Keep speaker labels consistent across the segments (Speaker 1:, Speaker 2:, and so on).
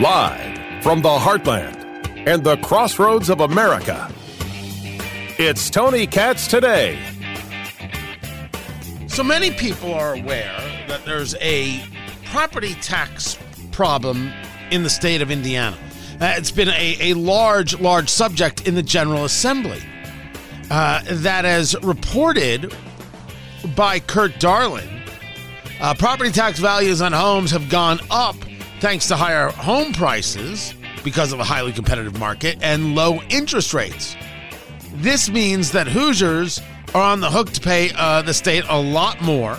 Speaker 1: Live from the heartland and the crossroads of America, it's Tony Katz today.
Speaker 2: So many people are aware that there's a property tax problem in the state of Indiana. Uh, it's been a, a large, large subject in the General Assembly uh, that, as reported by Kurt Darling, uh, property tax values on homes have gone up thanks to higher home prices because of a highly competitive market and low interest rates. This means that Hoosiers are on the hook to pay uh, the state a lot more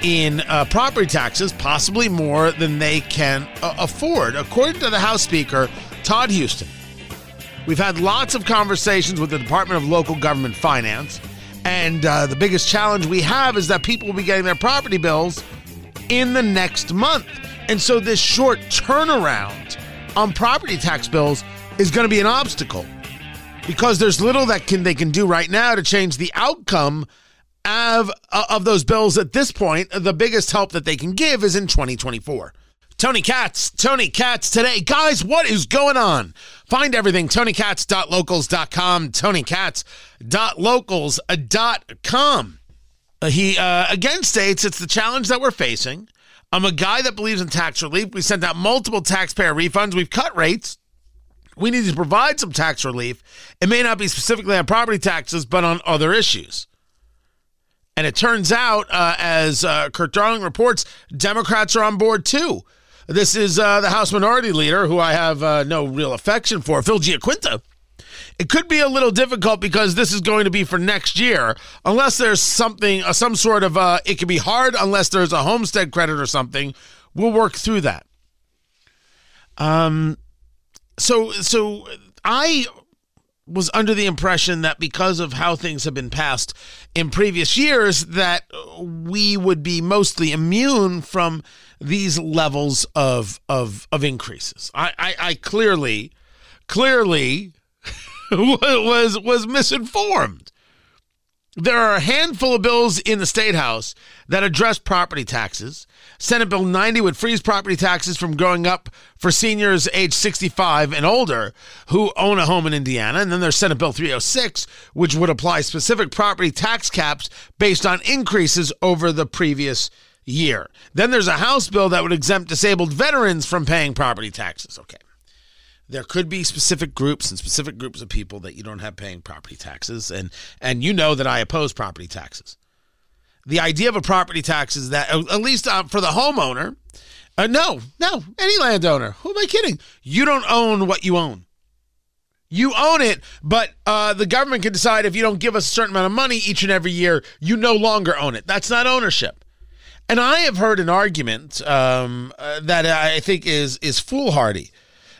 Speaker 2: in uh, property taxes, possibly more than they can uh, afford, according to the House Speaker, Todd Huston. We've had lots of conversations with the Department of Local Government Finance, and uh, the biggest challenge we have is that people will be getting their property bills in the next month. And so this short turnaround on property tax bills is going to be an obstacle because there's little that can they can do right now to change the outcome of of those bills at this point. The biggest help that they can give is in 2024. Tony Katz, Tony Katz today. Guys, what is going on? Find everything, tonykatz.locals.com, tonykatz.locals.com. Uh, he uh, again states it's the challenge that we're facing. I'm a guy that believes in tax relief. We sent out multiple taxpayer refunds. We've cut rates. We need to provide some tax relief. It may not be specifically on property taxes, but on other issues. And it turns out, uh, as uh, Kurt Darling reports, Democrats are on board too. This is uh, the House Minority Leader, who I have uh, no real affection for, Phil Giaquinta. It could be a little difficult because this is going to be for next year, unless there's something, uh, some sort of, uh, it could be hard unless there's a homestead credit or something. We'll work through that. Um, so, so I was under the impression that because of how things have been passed in previous years, that we would be mostly immune from these levels of of of increases. I, I, I clearly, clearly was was misinformed. There are a handful of bills in the state house that address property taxes. Senate Bill 90 would freeze property taxes from going up for seniors age 65 and older who own a home in Indiana. And then there's Senate Bill 306, which would apply specific property tax caps based on increases over the previous year. Then there's a House bill that would exempt disabled veterans from paying property taxes. Okay there could be specific groups and specific groups of people that you don't have paying property taxes and and you know that I oppose property taxes. The idea of a property tax is that at least uh, for the homeowner, uh, no, no, any landowner. Who am I kidding? You don't own what you own. You own it, but uh, the government can decide if you don't give us a certain amount of money each and every year, you no longer own it. That's not ownership. And I have heard an argument um, uh, that I think is is foolhardy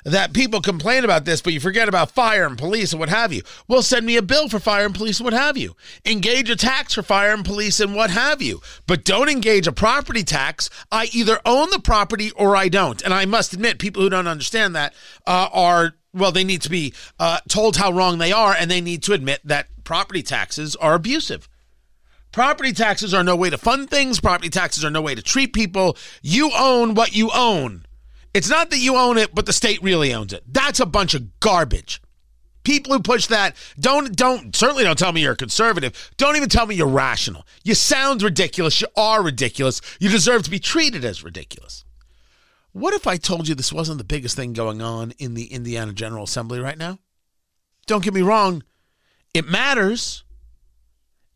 Speaker 2: that people complain about this, but you forget about fire and police and what have you. Well, send me a bill for fire and police and what have you. Engage a tax for fire and police and what have you. But don't engage a property tax. I either own the property or I don't. And I must admit, people who don't understand that uh, are well, they need to be uh, told how wrong they are, and they need to admit that property taxes are abusive. Property taxes are no way to fund things. Property taxes are no way to treat people. You own what you own. It's not that you own it, but the state really owns it. That's a bunch of garbage. People who push that don't don't certainly don't tell me you're a conservative. Don't even tell me you're rational. You sound ridiculous. You are ridiculous. You deserve to be treated as ridiculous. What if I told you this wasn't the biggest thing going on in the Indiana General Assembly right now? Don't get me wrong, it matters.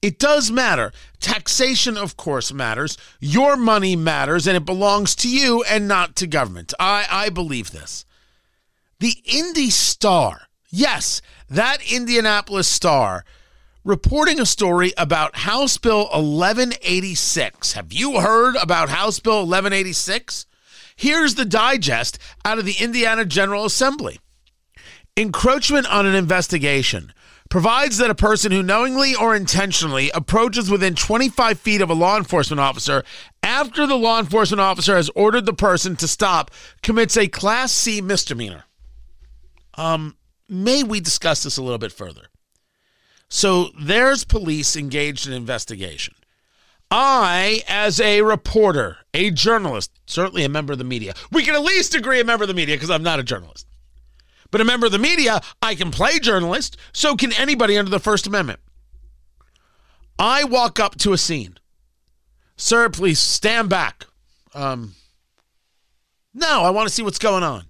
Speaker 2: It does matter. Taxation, of course, matters. Your money matters, and it belongs to you and not to government. I, I believe this. The Indy Star, yes, that Indianapolis Star, reporting a story about House Bill 1186. Have you heard about House Bill 1186? Here's the digest out of the Indiana General Assembly Encroachment on an investigation provides that a person who knowingly or intentionally approaches within 25 feet of a law enforcement officer after the law enforcement officer has ordered the person to stop commits a Class C misdemeanor. Um, may we discuss this a little bit further? So there's police engaged in investigation. I, as a reporter, a journalist, certainly a member of the media, we can at least agree a member of the media because I'm not a journalist. But a member of the media, I can play journalist, so can anybody under the First Amendment. I walk up to a scene. Sir, please stand back. Um, no, I want to see what's going on.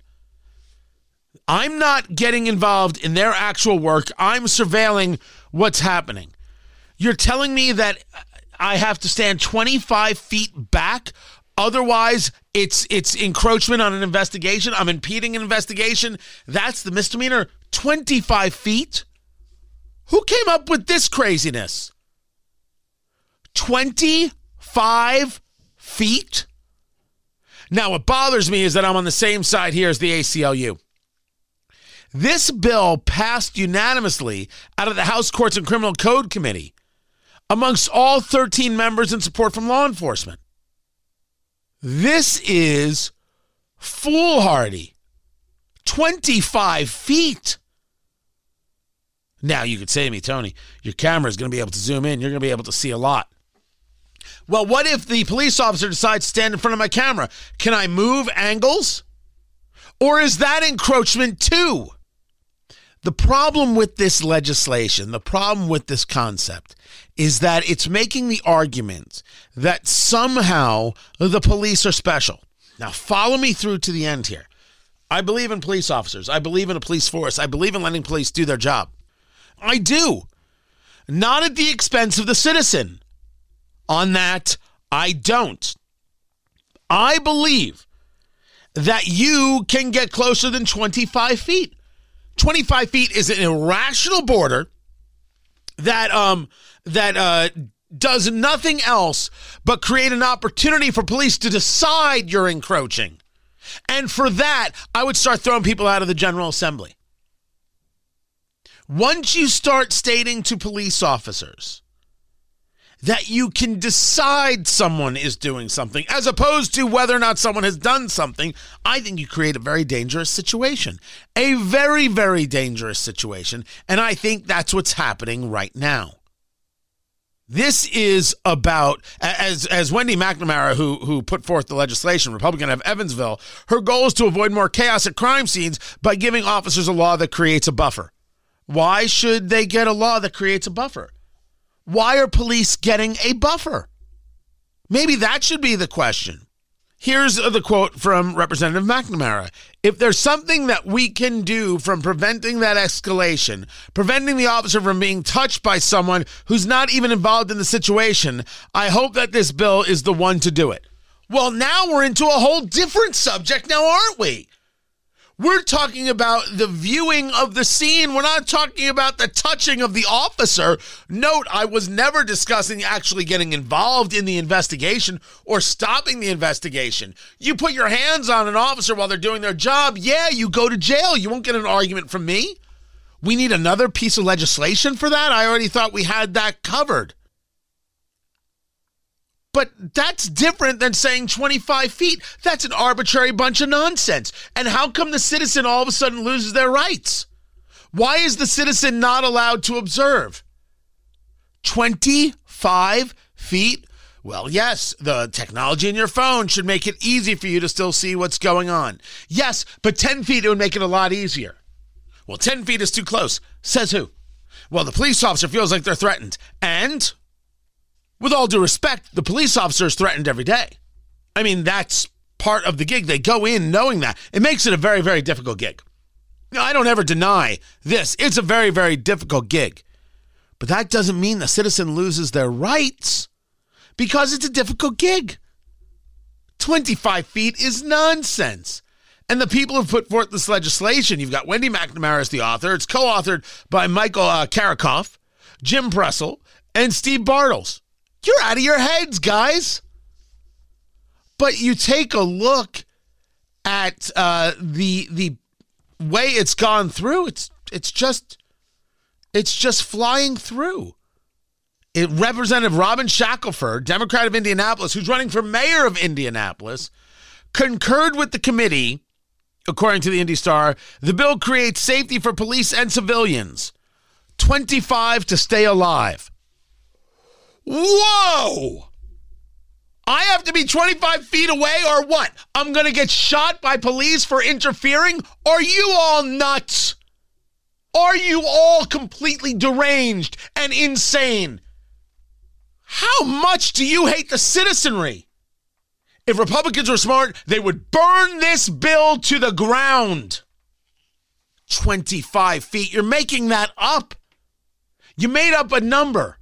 Speaker 2: I'm not getting involved in their actual work. I'm surveilling what's happening. You're telling me that I have to stand 25 feet back. Otherwise, it's it's encroachment on an investigation. I'm impeding an investigation. That's the misdemeanor. 25 feet? Who came up with this craziness? 25 feet? Now, what bothers me is that I'm on the same side here as the ACLU. This bill passed unanimously out of the House Courts and Criminal Code Committee amongst all 13 members in support from law enforcement. This is foolhardy. 25 feet. Now, you could say to me, Tony, your camera is going to be able to zoom in. You're going to be able to see a lot. Well, what if the police officer decides to stand in front of my camera? Can I move angles? Or is that encroachment too? The problem with this legislation, the problem with this concept, is that it's making the argument that somehow the police are special. Now, follow me through to the end here. I believe in police officers. I believe in a police force. I believe in letting police do their job. I do. Not at the expense of the citizen. On that, I don't. I believe that you can get closer than 25 feet. 25 feet is an irrational border that um that uh does nothing else but create an opportunity for police to decide you're encroaching. And for that, I would start throwing people out of the General Assembly. Once you start stating to police officers that you can decide someone is doing something as opposed to whether or not someone has done something, I think you create a very dangerous situation. A very, very dangerous situation. And I think that's what's happening right now. This is about as as Wendy McNamara, who who put forth the legislation, Republican of Evansville, her goal is to avoid more chaos at crime scenes by giving officers a law that creates a buffer. Why should they get a law that creates a buffer? Why are police getting a buffer? Maybe that should be the question. Here's the quote from Representative McNamara. If there's something that we can do from preventing that escalation, preventing the officer from being touched by someone who's not even involved in the situation, I hope that this bill is the one to do it. Well, now we're into a whole different subject now, aren't we? We're talking about the viewing of the scene. We're not talking about the touching of the officer. Note, I was never discussing actually getting involved in the investigation or stopping the investigation. You put your hands on an officer while they're doing their job, yeah, you go to jail. You won't get an argument from me. We need another piece of legislation for that. I already thought we had that covered. But that's different than saying 25 feet. That's an arbitrary bunch of nonsense. And how come the citizen all of a sudden loses their rights? Why is the citizen not allowed to observe? 25 feet? Well, yes, the technology in your phone should make it easy for you to still see what's going on. Yes, but 10 feet, it would make it a lot easier. Well, 10 feet is too close. Says who? Well, the police officer feels like they're threatened. And with all due respect, the police officer is threatened every day. I mean, that's part of the gig. They go in knowing that. It makes it a very, very difficult gig. Now, I don't ever deny this. It's a very, very difficult gig. But that doesn't mean the citizen loses their rights because it's a difficult gig. 25 feet is nonsense. And the people who put forth this legislation, you've got Wendy McNamara as the author. It's co authored by Michael uh, Karickhoff, Jim Pressel, and Steve Bartels. You're out of your heads, guys. But you take a look at uh, the the way it's gone through. It's it's just it's just flying through. It, Representative Robin Shackleford, Democrat of Indianapolis, who's running for mayor of Indianapolis, concurred with the committee. According to the Indy Star, the bill creates safety for police and civilians. 25 to stay alive. Whoa! I have to be 25 feet away or what? I'm going to get shot by police for interfering? Are you all nuts? Are you all completely deranged and insane? How much do you hate the citizenry? If Republicans were smart, they would burn this bill to the ground. 25 feet. You're making that up. You made up a number.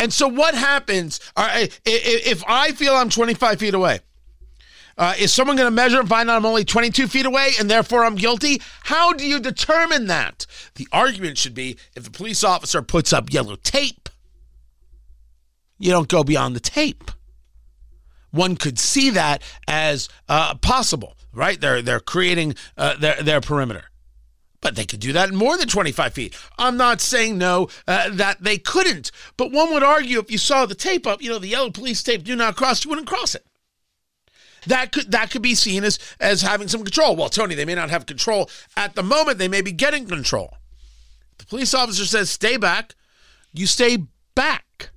Speaker 2: And so what happens if I feel I'm 25 feet away? Uh, is someone going to measure and find out I'm only 22 feet away and therefore I'm guilty? How do you determine that? The argument should be if the police officer puts up yellow tape, you don't go beyond the tape. One could see that as uh, possible, right? They're they're creating uh, their their perimeter. But they could do that in more than 25 feet. I'm not saying no, uh, that they couldn't. But one would argue if you saw the tape up, you know, the yellow police tape, do not cross, you wouldn't cross it. That could that could be seen as as having some control. Well, Tony, they may not have control at the moment. They may be getting control. The police officer says, "Stay back." You stay back.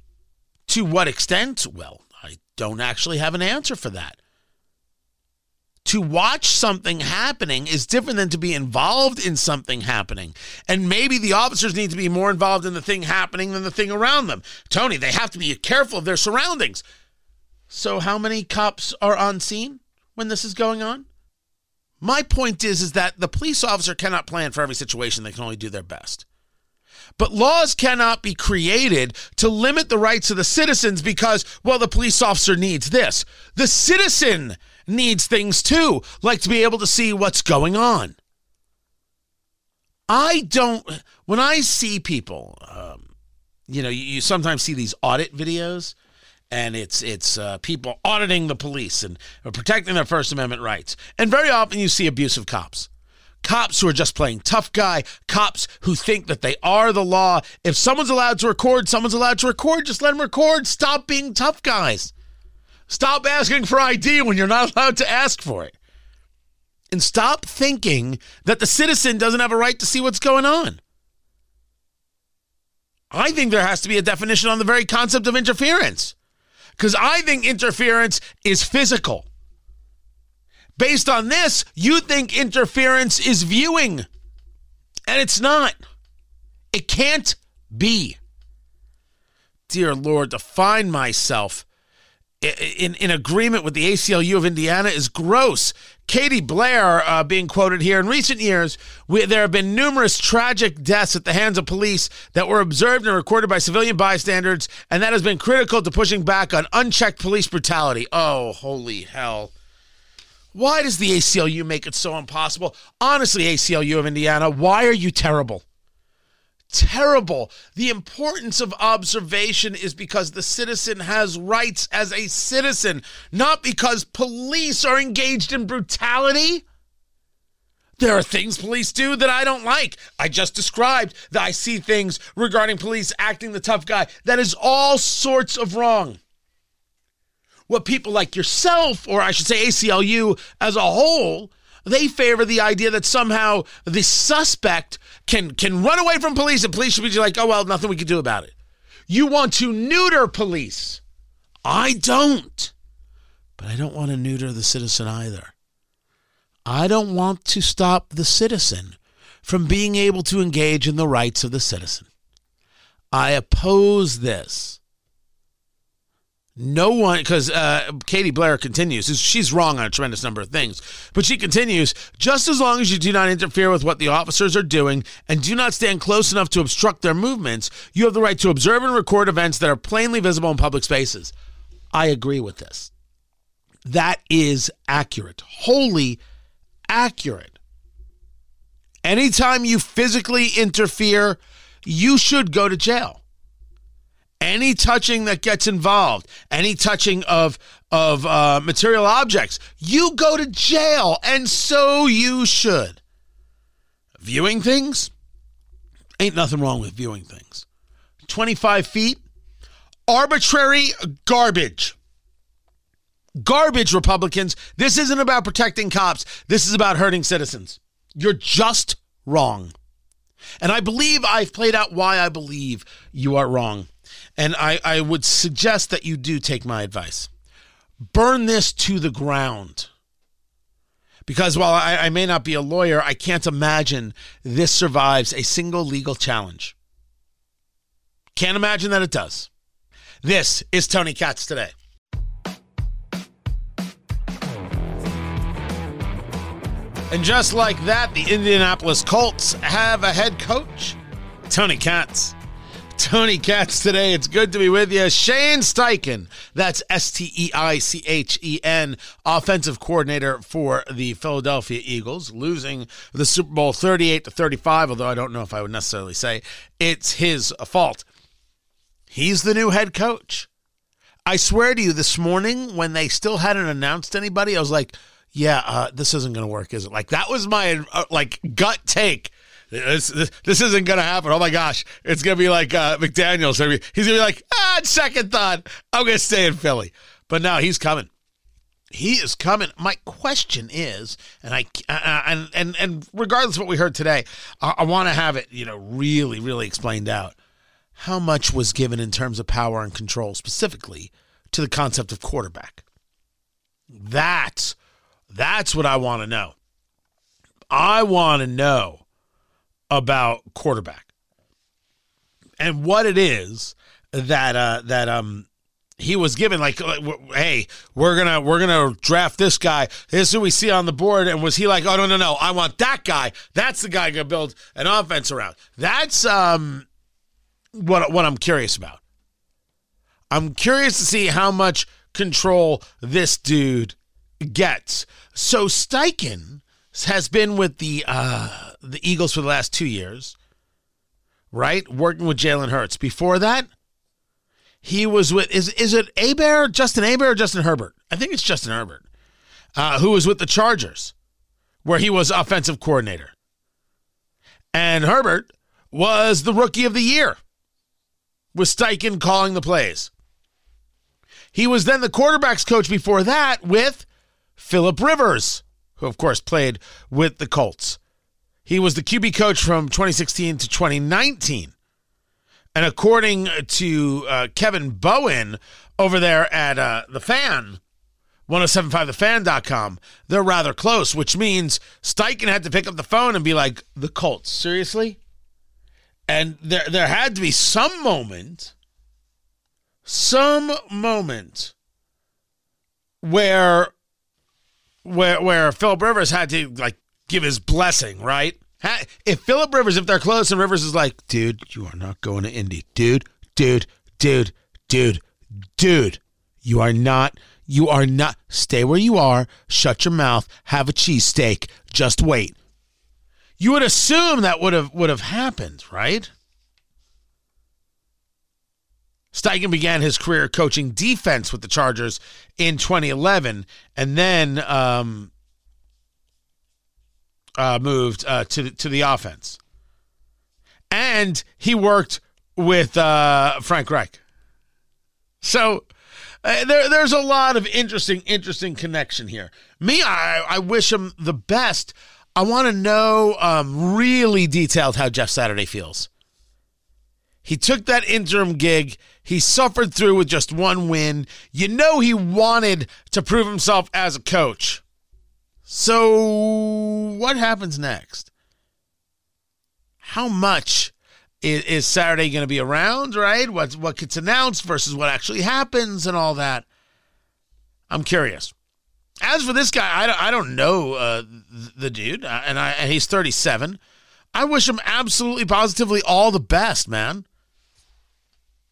Speaker 2: To what extent? Well, I don't actually have an answer for that to watch something happening is different than to be involved in something happening. And maybe the officers need to be more involved in the thing happening than the thing around them. Tony, they have to be careful of their surroundings. So how many cops are on scene when this is going on? My point is is that the police officer cannot plan for every situation. They can only do their best. But laws cannot be created to limit the rights of the citizens because, well, the police officer needs this. The citizen needs things too, like to be able to see what's going on. I don't, when I see people, um, you know, you, you, sometimes see these audit videos and it's it's uh, people auditing the police and protecting their First Amendment rights. And very often you see abusive cops. Cops who are just playing tough guy, cops who think that they are the law. If someone's allowed to record, someone's allowed to record, just let them record. Stop being tough guys. Stop asking for ID when you're not allowed to ask for it. And stop thinking that the citizen doesn't have a right to see what's going on. I think there has to be a definition on the very concept of interference. Because I think interference is physical. Based on this, you think interference is viewing. And it's not. It can't be. Dear Lord, to find myself in, in agreement with the ACLU of Indiana is gross. Katie Blair uh, being quoted here. In recent years, we, there have been numerous tragic deaths at the hands of police that were observed and recorded by civilian bystanders, and that has been critical to pushing back on unchecked police brutality. Oh, holy hell. Why does the ACLU make it so impossible? Honestly, ACLU of Indiana, why are you terrible? Terrible. The importance of observation is because the citizen has rights as a citizen, not because police are engaged in brutality. There are things police do that I don't like. I just described that I see things regarding police acting the tough guy. That is all sorts of wrong. What people like yourself, or I should say ACLU as a whole, they favor the idea that somehow the suspect can can run away from police and police should be like, oh well, nothing we can do about it. You want to neuter police. I don't. But I don't want to neuter the citizen either. I don't want to stop the citizen from being able to engage in the rights of the citizen. I oppose this. No one, because uh, Katie Blair continues, she's wrong on a tremendous number of things, but she continues just as long as you do not interfere with what the officers are doing and do not stand close enough to obstruct their movements, you have the right to observe and record events that are plainly visible in public spaces. I agree with this. That is accurate, wholly accurate. Anytime you physically interfere, you should go to jail any touching that gets involved, any touching of of uh, material objects, you go to jail, and so you should. Viewing things, ain't nothing wrong with viewing things. Twenty five feet, arbitrary garbage. Garbage, Republicans. This isn't about protecting cops. This is about hurting citizens. You're just wrong. And I believe I've played out why I believe you are wrong. And I, I would suggest that you do take my advice. burn this to the ground. Because while I, I, may not be a lawyer, I can't imagine this survives a single legal challenge. Can't imagine that it does. This is Tony Katz today. And just like that, the Indianapolis Colts have a head coach, Tony Katz. Tony Katz today. It's good to be with you. Shane Steichen, that's S T E I C H E N, offensive coordinator for the Philadelphia Eagles, losing the Super Bowl 38 to 35, although I don't know if I would necessarily say it's his fault. He's the new head coach. I swear to you, this morning when they still hadn't announced anybody, I was like, yeah, uh, this isn't going to work, is it? Like that was my uh, like gut take. This, this, this isn't going to happen. Oh my gosh, it's going to be like uh, McDaniel's. He's going to be like, ah, second thought, I'm going to stay in Philly. But now he's coming. He is coming. My question is, and I uh, and and and regardless of what we heard today, I, I want to have it, you know, really, really explained out. How much was given in terms of power and control, specifically to the concept of quarterback? That's that's what I want to know. I want to know about quarterback. And what it is that uh, that um he was given like, like, hey we're gonna we're gonna draft this guy. This is who we see on the board. And was he like oh no no no i want that guy. That's the guy gonna build an offense around. That's um what what i'm curious about. I'm curious to see how much control this dude gets. So Steichen has been with the uh, the Eagles for the last two years, right? Working with Jalen Hurts. Before that, he was with is is it Abear, Justin Abear, or Justin Herbert? I think it's Justin Herbert, uh, who was with the Chargers, where he was offensive coordinator, and Herbert was the rookie of the year, with Steichen calling the plays. He was then the quarterbacks coach before that with Philip Rivers, who of course played with the Colts. He was the QB coach from 2016 to 2019. And according to uh, Kevin Bowen over there at uh, The Fan, 1075thefan.com, they're rather close, which means Steichen had to pick up the phone and be like, the Colts, seriously? And there, there had to be some moment, some moment where where where Philip Rivers had to like give his blessing, right? If Philip Rivers, if they're close, and Rivers is like, dude, you are not going to Indy, dude, dude, dude, dude, dude, you are not, you are not. Stay where you are. Shut your mouth. Have a cheesesteak. Just wait. You would assume that would have would have happened, right? Steichen began his career coaching defense with the Chargers in 2011, and then um, uh, moved uh, to to the offense. And he worked with uh, Frank Reich. So uh, there, there's a lot of interesting, interesting connection here. Me, I, I wish him the best. I want to know um, really detailed how Jeff Saturday feels. He took that interim gig. He suffered through with just one win. You know, he wanted to prove himself as a coach. So, what happens next? How much is, is Saturday going to be around, right? What, what gets announced versus what actually happens and all that? I'm curious. As for this guy, I don't, I don't know uh, the dude, uh, and, I, and he's 37. I wish him absolutely positively all the best, man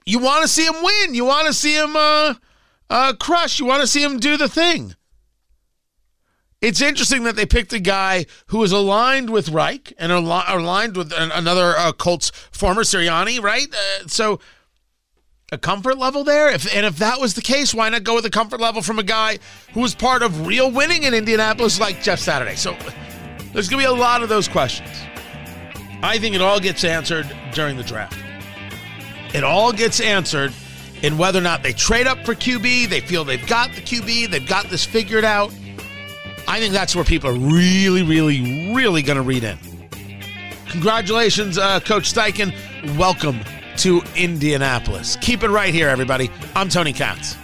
Speaker 2: you want to see him win. You want to see him uh, uh, crush. You want to see him do the thing. It's interesting that they picked a guy who is aligned with Reich and aligned with another uh, Colts former Sirianni, right? Uh, so a comfort level there. If and if that was the case, why not go with a comfort level from a guy who was part of real winning in Indianapolis like Jeff Saturday? So there's going to be a lot of those questions. I think it all gets answered during the draft. It all gets answered in whether or not they trade up for QB, they feel they've got the QB, they've got this figured out. I think that's where people are really, really, really going to read in. Congratulations, uh, Coach Steichen. Welcome to Indianapolis. Keep it right here, everybody. I'm Tony Katz.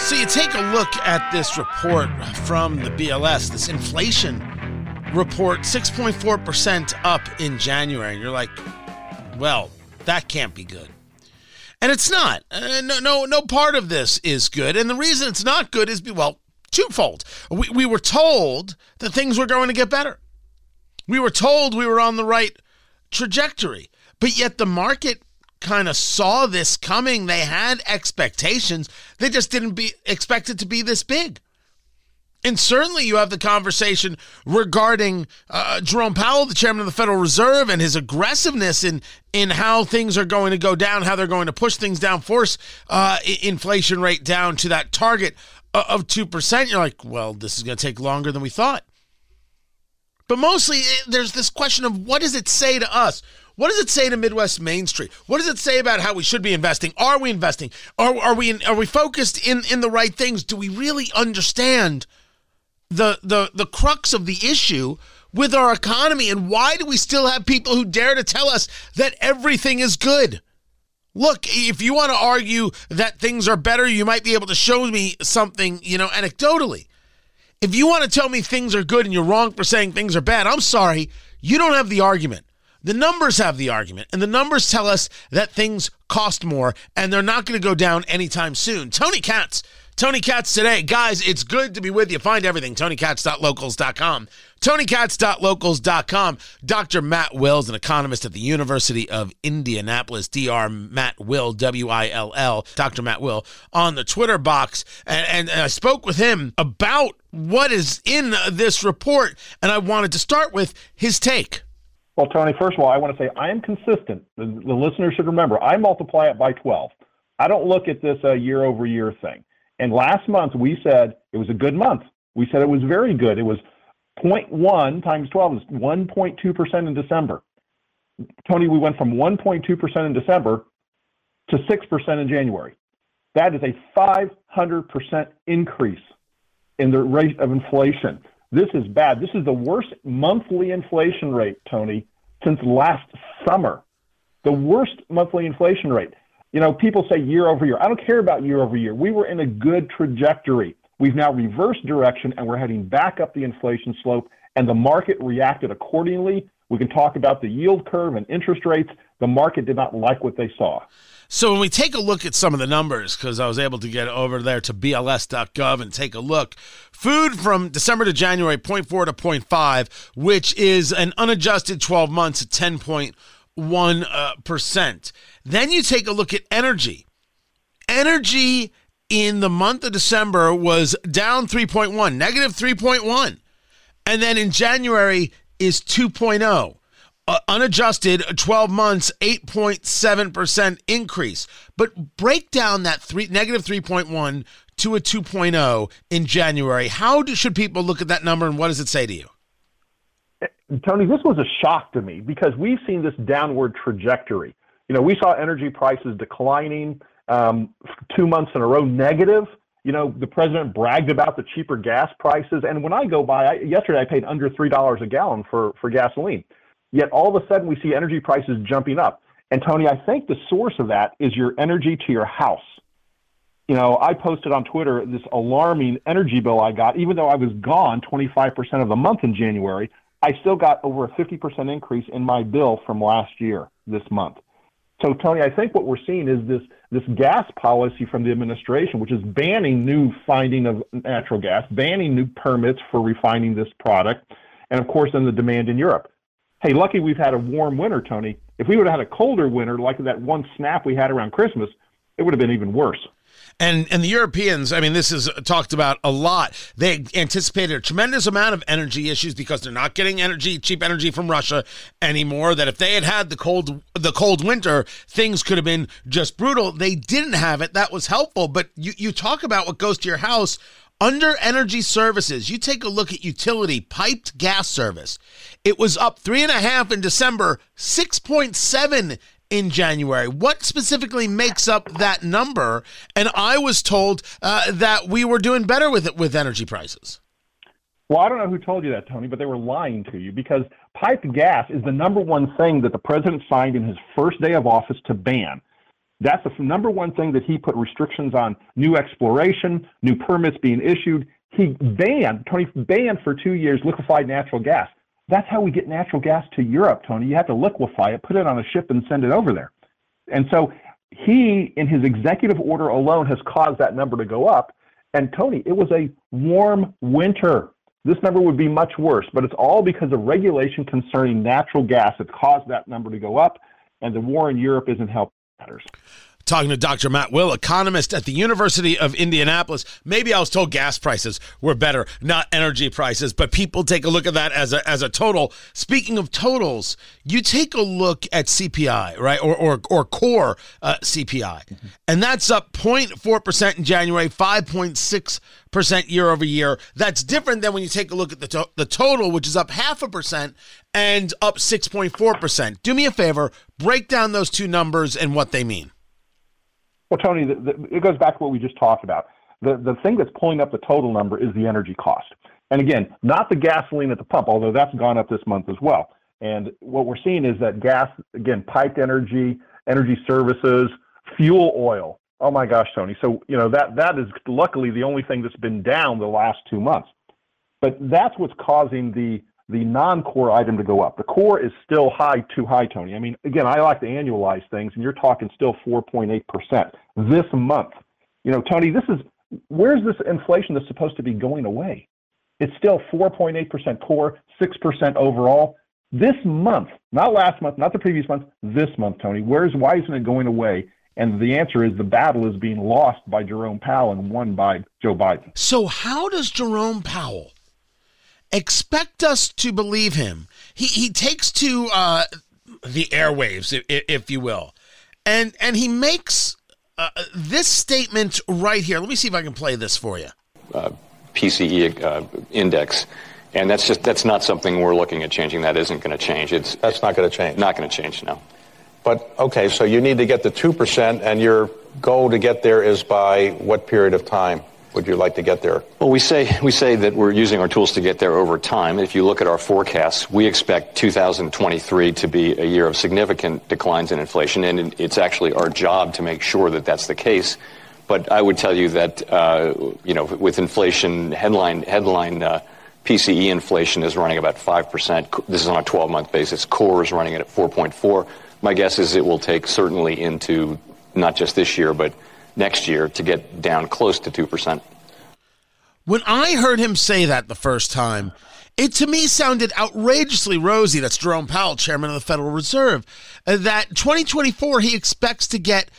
Speaker 2: So, you take a look at this report from the BLS, this inflation report, 6.4% up in January. And you're like, well, that can't be good. And it's not. Uh, no, no, no part of this is good. And the reason it's not good is, well, twofold. We, we were told that things were going to get better. We were told we were on the right trajectory, but yet the market kind of saw this coming. They had expectations. They just didn't be expect it to be this big. And certainly, you have the conversation regarding uh, Jerome Powell, the chairman of the Federal Reserve, and his aggressiveness in in how things are going to go down, how they're going to push things down, force uh, inflation rate down to that target of two percent. You're like, well, this is going to take longer than we thought. But mostly, eh, there's this question of what does it say to us? What does it say to Midwest Main Street? What does it say about how we should be investing? Are we investing? Are, are we are we focused in in the right things? Do we really understand? The the the crux of the issue with our economy and why do we still have people who dare to tell us that everything is good? Look, if you want to argue that things are better, you might be able to show me something, you know, anecdotally. If you want to tell me things are good and you're wrong for saying things are bad, I'm sorry, you don't have the argument. The numbers have the argument, and the numbers tell us that things cost more and they're not going to go down anytime soon. Tony Katz Tony Katz today. Guys, it's good to be with you. Find everything, tonykatz.locals.com. tonykatz.locals.com. Dr. Matt Wills, an economist at the University of Indianapolis, Dr. Matt Will, W-I-L-L, Dr. Matt Will, on the Twitter box. And, and, and I spoke with him about what is in this report, and I wanted to start with his take.
Speaker 3: Well, Tony, first of all, I want to say I am consistent. The, the listener should remember I multiply it by 12. I don't look at this a year over year thing. And last month we said it was a good month. We said it was very good. It was 0.1 times 12 is 1.2% in December. Tony, we went from 1.2% in December to 6% in January. That is a 500% increase in the rate of inflation. This is bad. This is the worst monthly inflation rate, Tony, since last summer. The worst monthly inflation rate. You know, people say year over year. I don't care about year over year. We were in a good trajectory. We've now reversed direction and we're heading back up the inflation slope, and the market reacted accordingly. We can talk about the yield curve and interest rates. The market did not like what they saw.
Speaker 2: So when we take a look at some of the numbers, because I was able to get over there to bls.gov and take a look, food from December to January, 0.4 to 0.5, which is an unadjusted 12 months at 10.1%. Uh, then you take a look at energy. Energy in the month of December was down 3.1, negative 3.1. And then in January is 2.0. Uh, unadjusted 12 months 8.7% increase but break down that three negative 3.1 to a 2.0 in january how do, should people look at that number and what does it say to you
Speaker 3: tony this was a shock to me because we've seen this downward trajectory you know, we saw energy prices declining um, two months in a row negative. You know, the president bragged about the cheaper gas prices. And when I go by, yesterday I paid under $3 a gallon for, for gasoline. Yet all of a sudden we see energy prices jumping up. And Tony, I think the source of that is your energy to your house. You know, I posted on Twitter this alarming energy bill I got, even though I was gone 25% of the month in January, I still got over a 50% increase in my bill from last year this month. So, Tony, I think what we're seeing is this this gas policy from the administration, which is banning new finding of natural gas, banning new permits for refining this product, and of course, then the demand in Europe. Hey, lucky we've had a warm winter, Tony. If we would have had a colder winter, like that one snap we had around Christmas, it would have been even worse.
Speaker 2: And and the Europeans, I mean, this is talked about a lot. They anticipated a tremendous amount of energy issues because they're not getting energy, cheap energy from Russia anymore. That if they had had the cold the cold winter, things could have been just brutal. They didn't have it. That was helpful. But you, you talk about what goes to your house. Under energy services, you take a look at utility piped gas service. It was up three and a half in December, 6.7 in January? What specifically makes up that number? And I was told uh, that we were doing better with it with energy prices.
Speaker 3: Well, I don't know who told you that, Tony, but they were lying to you because piped gas is the number one thing that the president signed in his first day of office to ban. That's the number one thing that he put restrictions on new exploration, new permits being issued. He banned, Tony, banned for two years liquefied natural gas. That's how we get natural gas to Europe, Tony. You have to liquefy it, put it on a ship, and send it over there. And so he, in his executive order alone, has caused that number to go up. And Tony, it was a warm winter. This number would be much worse, but it's all because of regulation concerning natural gas that caused that number to go up, and the war in Europe isn't helping matters
Speaker 2: talking to Dr. Matt Will, economist at the University of Indianapolis. Maybe I was told gas prices were better, not energy prices, but people take a look at that as a, as a total. Speaking of totals, you take a look at CPI, right, or, or, or core uh, CPI, mm-hmm. and that's up 0.4% in January, 5.6% year over year. That's different than when you take a look at the, to- the total, which is up half a percent and up 6.4%. Do me a favor, break down those two numbers and what they mean.
Speaker 3: Well, Tony, it goes back to what we just talked about. The, the thing that's pulling up the total number is the energy cost. And again, not the gasoline at the pump, although that's gone up this month as well. And what we're seeing is that gas, again, piped energy, energy services, fuel oil. Oh my gosh, Tony. So, you know, that, that is luckily the only thing that's been down the last two months. But that's what's causing the the non-core item to go up. The core is still high, too high, Tony. I mean, again, I like to annualize things, and you're talking still 4.8% this month. You know, Tony, this is where's this inflation that's supposed to be going away? It's still 4.8% core, 6% overall. This month, not last month, not the previous month, this month, Tony. Where's why isn't it going away? And the answer is the battle is being lost by Jerome Powell and won by Joe Biden.
Speaker 2: So how does Jerome Powell expect us to believe him. He he takes to uh, the airwaves, if, if, you will, and and he makes uh, this statement right here. Let me see if I can play this for you.
Speaker 4: Uh, PCE uh, index. And that's just that's not something we're looking at changing. That isn't going to change. It's
Speaker 5: that's not going to change.
Speaker 4: Not going to change. No.
Speaker 5: But okay, so you need to get the two percent, and your goal to get there is by what period of time? Would you like to get there?
Speaker 4: Well, we say we say that we're using our tools to get there over time. If you look at our forecasts, we expect 2023 to be a year of significant declines in inflation, and it's actually our job to make sure that that's the case. But I would tell you that uh, you know, with inflation headline headline uh, PCE inflation is running about five percent. This is on a 12-month basis. Core is running at 4.4. My guess is it will take certainly into not just this year, but next year to get down close to 2%.
Speaker 2: When I heard him say that the first time, it to me sounded outrageously rosy. That's Jerome Powell, chairman of the Federal Reserve. Uh, that 2024 he expects to get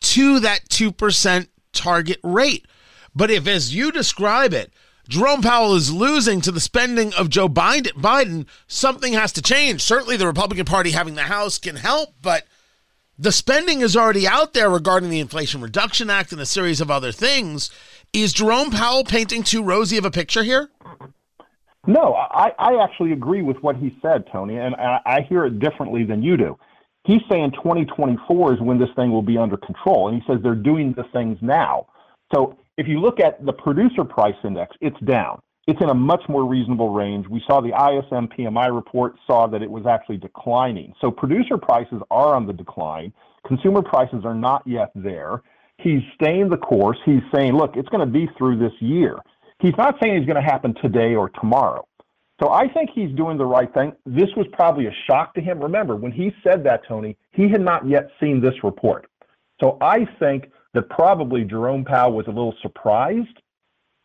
Speaker 2: to that 2% target rate. But if, as you describe it, Jerome Powell is losing to the spending of Joe Biden, something has to change. Certainly, the Republican Party having the House can help, but the spending is already out there regarding the Inflation Reduction Act and a series of other things. Is Jerome Powell painting too rosy of a picture here?
Speaker 3: No, I, I actually agree with what he said, Tony, and I, I hear it differently than you do. He's saying 2024 is when this thing will be under control, and he says they're doing the things now. So if you look at the producer price index, it's down it's in a much more reasonable range. We saw the ISM PMI report saw that it was actually declining. So producer prices are on the decline. Consumer prices are not yet there. He's staying the course. He's saying, look, it's going to be through this year. He's not saying it's going to happen today or tomorrow. So I think he's doing the right thing. This was probably a shock to him. Remember, when he said that, Tony, he had not yet seen this report. So I think that probably Jerome Powell was a little surprised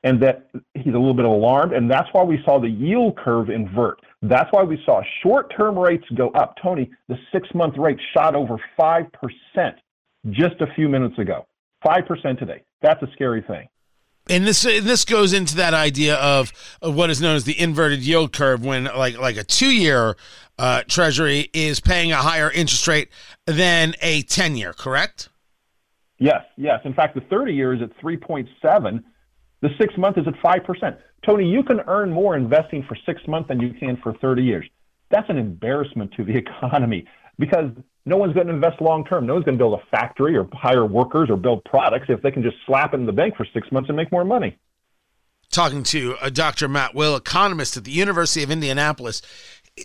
Speaker 3: and that he's a little bit alarmed. And that's why we saw the yield curve invert. That's why we saw short term rates go up. Tony, the six month rate shot over 5% just a few minutes ago. 5% today. That's a scary thing.
Speaker 2: And this this goes into that idea of, of what is known as the inverted yield curve, when like like a two year uh, Treasury is paying a higher interest rate than a ten year, correct?
Speaker 3: Yes, yes. In fact, the thirty year is at three point seven, the six month is at 5%. Tony, you can earn more investing for six months than you can for 30 years. That's an embarrassment to the economy because no one's going to invest long term. No one's going to build a factory or hire workers or build products if they can just slap it in the bank for six months and make more money.
Speaker 2: Talking to uh, Dr. Matt Will, economist at the University of Indianapolis.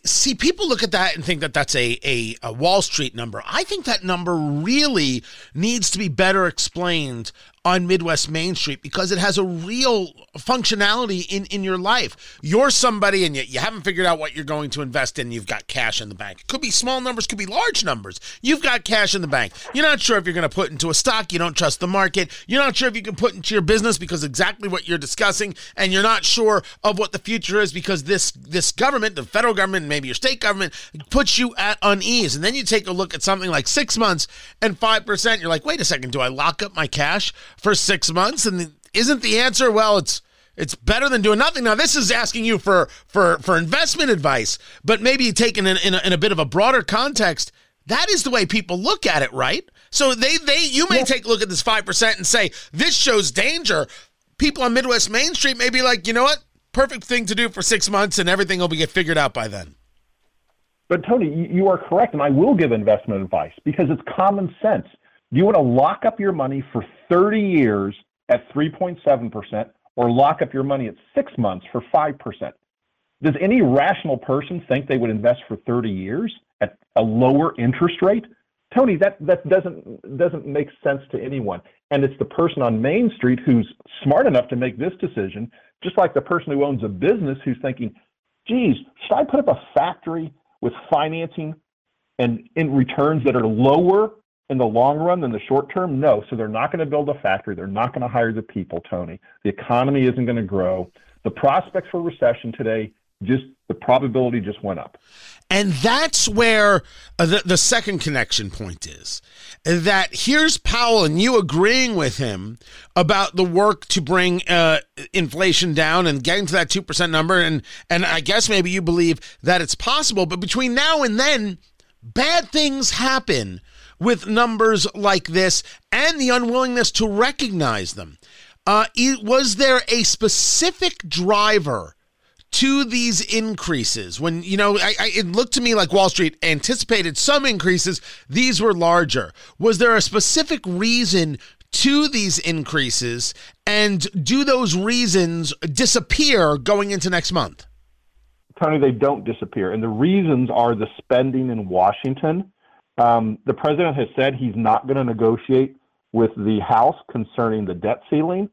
Speaker 2: see, people look at that and think that that's a, a, a Wall Street number. I think that number really needs to be better explained on Midwest Main Street because it has a real functionality in, in your life. You're somebody and you, you haven't figured out what you're going to invest in. You've got cash in the bank. It could be small numbers, could be large numbers. You've got cash in the bank. You're not sure if you're going to put into a stock. You don't trust the market. You're not sure if you can put into your business because exactly what you're discussing, and you're not sure of what the future is because this this government, the federal government, maybe your state government, puts you at unease. And then you take a look at something like six months and five percent. You're like, wait a second, do I lock up my cash? For six months? And isn't the answer, well, it's it's better than doing nothing. Now, this is asking you for for for investment advice, but maybe taken in, in, a, in a bit of a broader context. That is the way people look at it, right? So they they you may take a look at this five percent and say this shows danger. People on Midwest Main Street may be like, you know what, perfect thing to do for six months, and everything will be get figured out by then.
Speaker 3: But Tony, you are correct, and I will give investment advice because it's common sense. Do you want to lock up your money for 30 years at 3.7% or lock up your money at six months for 5%? Does any rational person think they would invest for 30 years at a lower interest rate? Tony, that, that doesn't doesn't make sense to anyone. And it's the person on Main Street who's smart enough to make this decision, just like the person who owns a business who's thinking, geez, should I put up a factory with financing and in returns that are lower in the long run than the short term? No. So they're not going to build a factory. They're not going to hire the people, Tony. The economy isn't going to grow. The prospects for recession today just the probability just went up.
Speaker 2: And that's where uh, the, the second connection point is that here's Powell and you agreeing with him about the work to bring uh, inflation down and getting to that 2% number. And, and I guess maybe you believe that it's possible. But between now and then, bad things happen with numbers like this and the unwillingness to recognize them. Uh, was there a specific driver to these increases? When, you know, I, I, it looked to me like Wall Street anticipated some increases, these were larger. Was there a specific reason to these increases? And do those reasons disappear going into next month?
Speaker 3: Tony, they don't disappear. And the reasons are the spending in Washington um, the president has said he's not going to negotiate with the House concerning the debt ceiling.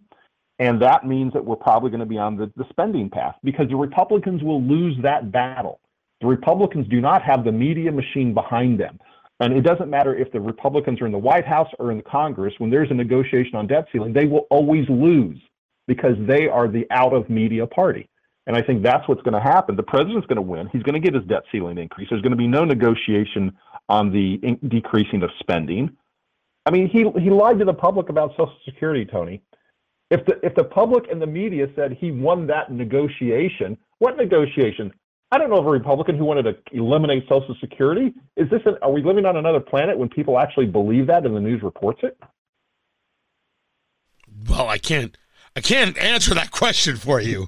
Speaker 3: And that means that we're probably going to be on the, the spending path because the Republicans will lose that battle. The Republicans do not have the media machine behind them. And it doesn't matter if the Republicans are in the White House or in the Congress, when there's a negotiation on debt ceiling, they will always lose because they are the out of media party. And I think that's what's going to happen. The president's going to win. He's going to get his debt ceiling increase. There's going to be no negotiation on the in- decreasing of spending. I mean, he he lied to the public about Social Security, Tony. If the if the public and the media said he won that negotiation, what negotiation? I don't know of a Republican who wanted to eliminate Social Security. Is this an, are we living on another planet when people actually believe that and the news reports it?
Speaker 2: Well, I can't I can't answer that question for you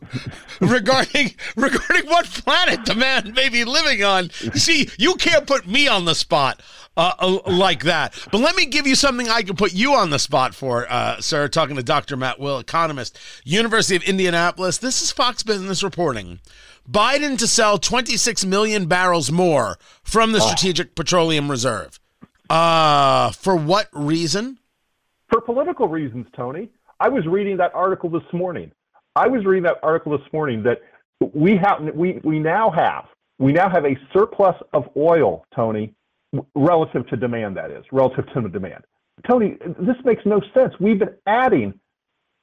Speaker 2: regarding regarding what planet the man may be living on. See, you can't put me on the spot uh, uh, like that. But let me give you something I can put you on the spot for, uh, sir. Talking to Dr. Matt Will, economist, University of Indianapolis. This is Fox Business reporting. Biden to sell 26 million barrels more from the oh. Strategic Petroleum Reserve. Uh, for what reason?
Speaker 3: For political reasons, Tony. I was reading that article this morning. I was reading that article this morning that we have we we now have we now have a surplus of oil, Tony, relative to demand. That is relative to the demand. Tony, this makes no sense. We've been adding.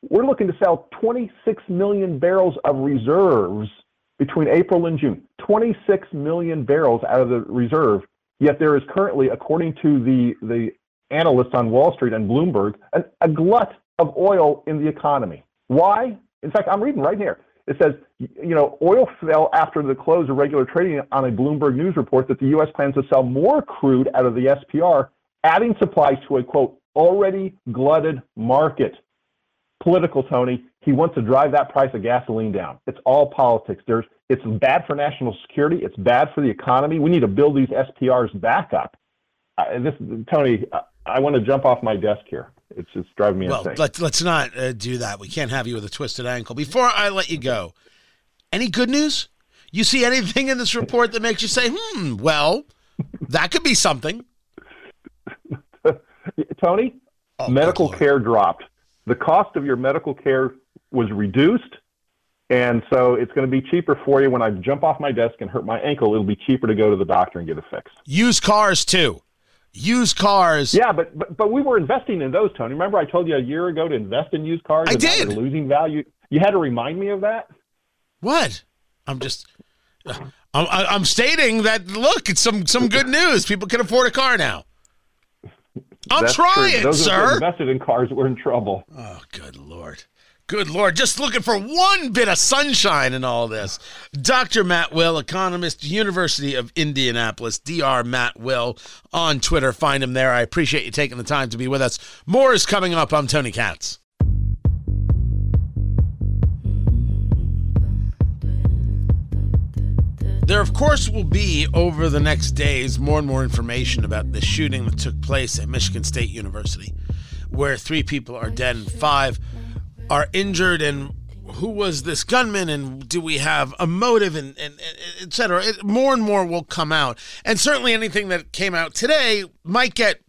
Speaker 3: We're looking to sell 26 million barrels of reserves between April and June. 26 million barrels out of the reserve. Yet there is currently, according to the the analysts on Wall Street and Bloomberg, an, a glut of oil in the economy. Why? In fact, I'm reading right here. It says, you know, oil fell after the close of regular trading on a Bloomberg News report that the U.S. plans to sell more crude out of the SPR, adding supplies to a quote already glutted market. Political, Tony. He wants to drive that price of gasoline down. It's all politics. There's, it's bad for national security. It's bad for the economy. We need to build these SPRs back up. Uh, this, Tony, I want to jump off my desk here. It's just driving me
Speaker 2: well,
Speaker 3: insane.
Speaker 2: Let's let's not uh, do that. We can't have you with a twisted ankle. Before I let you go, any good news? You see anything in this report that makes you say, hmm, well, that could be something?
Speaker 3: Tony,
Speaker 2: Oh,
Speaker 3: medical care dropped. The cost of your medical care was reduced. And so it's going to be cheaper for you when I jump off my desk and hurt my ankle. It'll be cheaper to go to the doctor and get it fixed.
Speaker 2: Used cars, too. Used cars.
Speaker 3: Yeah, but, but but we were investing in those, Tony. Remember I told you a year ago to invest in used cars?
Speaker 2: I
Speaker 3: and
Speaker 2: did.
Speaker 3: losing value. You had to remind me of that.
Speaker 2: What? I'm just. I'm, I- I'm stating that. Look, it's some some good news. People can afford a car now. I'm
Speaker 3: That's true.
Speaker 2: trying,
Speaker 3: Those
Speaker 2: sir.
Speaker 3: invested in cars were in trouble.
Speaker 2: Oh, good lord. Good lord. Just looking for one bit of sunshine in all this. Dr. Matt Will, economist, University of Indianapolis, Dr. Matt Will on Twitter. Find him there. I appreciate you taking the time to be with us. More is coming up. I'm Tony Katz. There, of course, will be over the next days more and more information about the shooting that took place at Michigan State University, where three people are dead and five are injured. And who was this gunman? And do we have a motive? And, and, and et cetera. It, more and more will come out. And certainly anything that came out today might get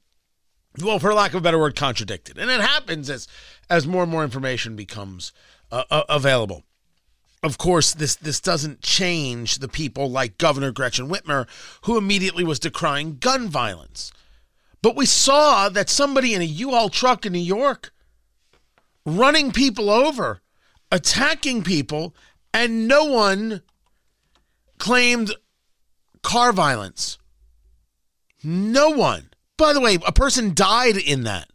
Speaker 2: well, for lack of a better word, contradicted. And it happens as as more and more information becomes uh, uh, available. Of course, this this doesn't change the people like Governor Gretchen Whitmer, who immediately was decrying gun violence. But we saw that somebody in a U-Haul truck in New York running people over, attacking people, and no one claimed car violence. No one. By the way, a person died in that.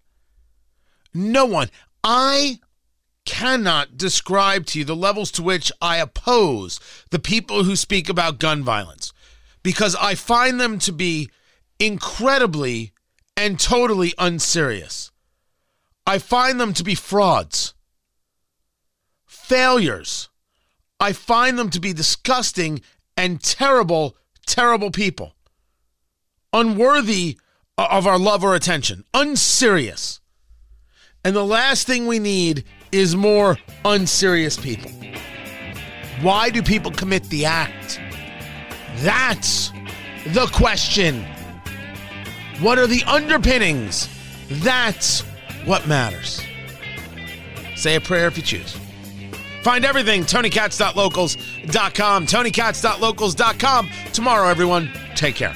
Speaker 2: No one. I cannot describe to you the levels to which I oppose the people who speak about gun violence because I find them to be incredibly and totally unserious. I find them to be frauds, failures. I find them to be disgusting and terrible, terrible people, unworthy of our love or attention, unserious. And the last thing we need is more unserious people. Why do people commit the act? That's the question. What are the underpinnings? That's what matters. Say a prayer if you choose. Find everything, TonyKatz.locals.com, TonyKatz.locals.com. Tomorrow, everyone, take care.